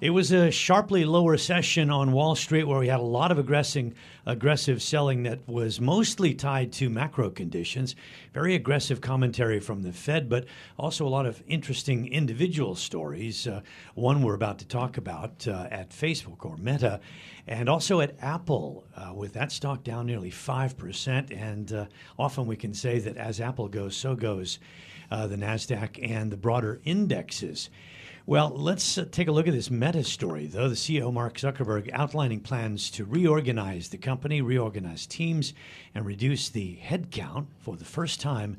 It was a sharply lower session on Wall Street where we had a lot of aggressive, aggressive selling that was mostly tied to macro conditions. Very aggressive commentary from the Fed, but also a lot of interesting individual stories. Uh, one we're about to talk about uh, at Facebook or Meta, and also at Apple, uh, with that stock down nearly 5%. And uh, often we can say that as Apple goes, so goes uh, the NASDAQ and the broader indexes. Well, let's uh, take a look at this Meta story, though. The CEO, Mark Zuckerberg, outlining plans to reorganize the company, reorganize teams, and reduce the headcount for the first time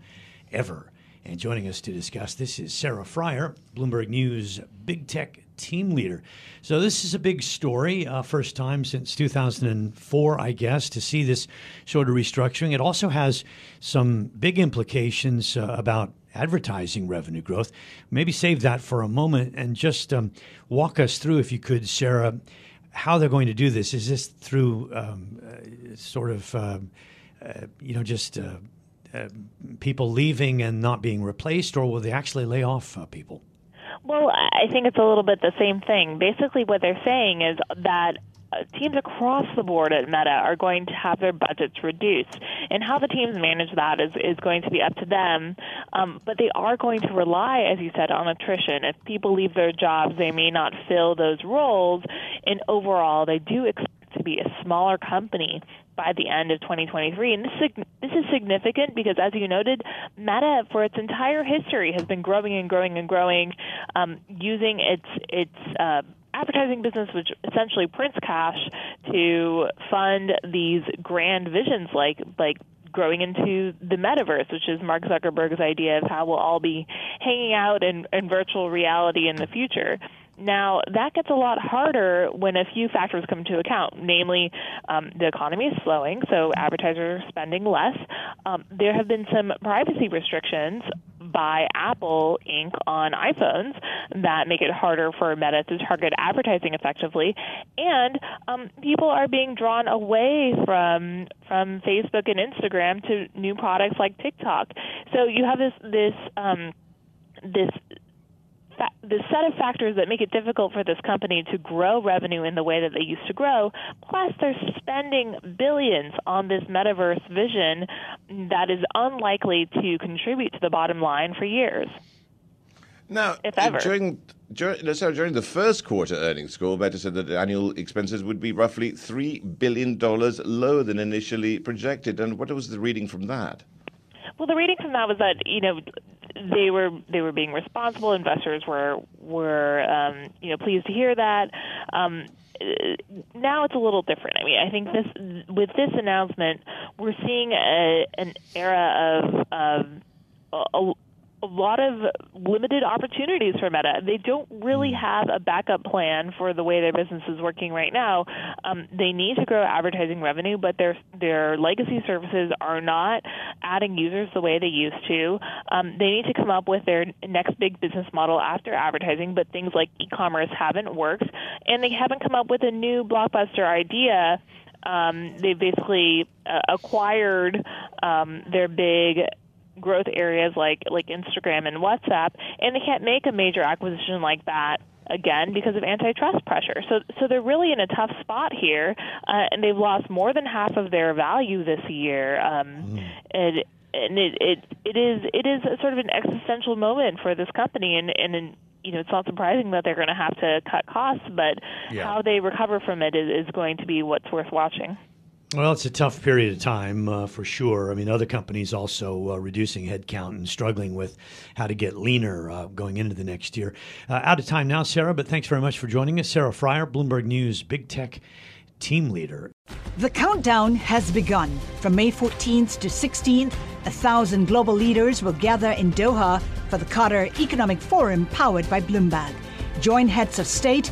ever. And joining us to discuss this is Sarah Frier, Bloomberg News big tech team leader. So this is a big story, uh, first time since 2004, I guess, to see this sort of restructuring. It also has some big implications uh, about advertising revenue growth. Maybe save that for a moment and just um, walk us through, if you could, Sarah, how they're going to do this. Is this through um, uh, sort of, uh, uh, you know, just uh, uh, people leaving and not being replaced, or will they actually lay off uh, people? Well, I think it's a little bit the same thing. Basically, what they're saying is that teams across the board at Meta are going to have their budgets reduced. And how the teams manage that is, is going to be up to them. Um, but they are going to rely, as you said, on attrition. If people leave their jobs, they may not fill those roles. And overall, they do expect to be a smaller company by the end of 2023. And this is, this is significant because, as you noted, Meta, for its entire history, has been growing and growing and growing, um, using its its uh, advertising business, which essentially prints cash to fund these grand visions like like growing into the metaverse, which is Mark Zuckerberg's idea of how we'll all be hanging out in, in virtual reality in the future. Now, that gets a lot harder when a few factors come into account, namely um, the economy is slowing, so advertisers are spending less. Um, there have been some privacy restrictions by Apple Inc. on iPhones that make it harder for Meta to target advertising effectively, and um, people are being drawn away from from Facebook and Instagram to new products like TikTok. So you have this this um, this the set of factors that make it difficult for this company to grow revenue in the way that they used to grow. Plus, they're spending billions on this metaverse vision that is unlikely to contribute to the bottom line for years. Now, if ever. during during, so during the first quarter earnings call, Meta said that annual expenses would be roughly three billion dollars lower than initially projected. And what was the reading from that? Well, the reading from that was that you know they were they were being responsible. Investors were were um, you know pleased to hear that. Um, now it's a little different. I mean, I think this with this announcement, we're seeing a, an era of, of a, a lot of limited opportunities for Meta. They don't really hmm. have a backup plan for the way their business is working right now. Um, they need to grow advertising revenue, but their their legacy services are not adding users the way they used to. Um, they need to come up with their next big business model after advertising, but things like e-commerce haven't worked, and they haven't come up with a new blockbuster idea. Um, they basically uh, acquired um, their big growth areas like like Instagram and WhatsApp, and they can't make a major acquisition like that again because of antitrust pressure. So so they're really in a tough spot here, uh, and they've lost more than half of their value this year. Um, mm. and and it, it it is it is a sort of an existential moment for this company, and and. you know, it's not surprising that they're going to have to cut costs, but yeah. how they recover from it is, is going to be what's worth watching. Well, it's a tough period of time uh, for sure. I mean, other companies also uh, reducing headcount and struggling with how to get leaner uh, going into the next year. Uh, out of time now, Sarah, but thanks very much for joining us. Sarah Frier, Bloomberg News Big Tech team leader. The countdown has begun. From May 14th to 16th, a thousand global leaders will gather in Doha for the Qatar Economic Forum powered by Bloomberg. Join heads of state,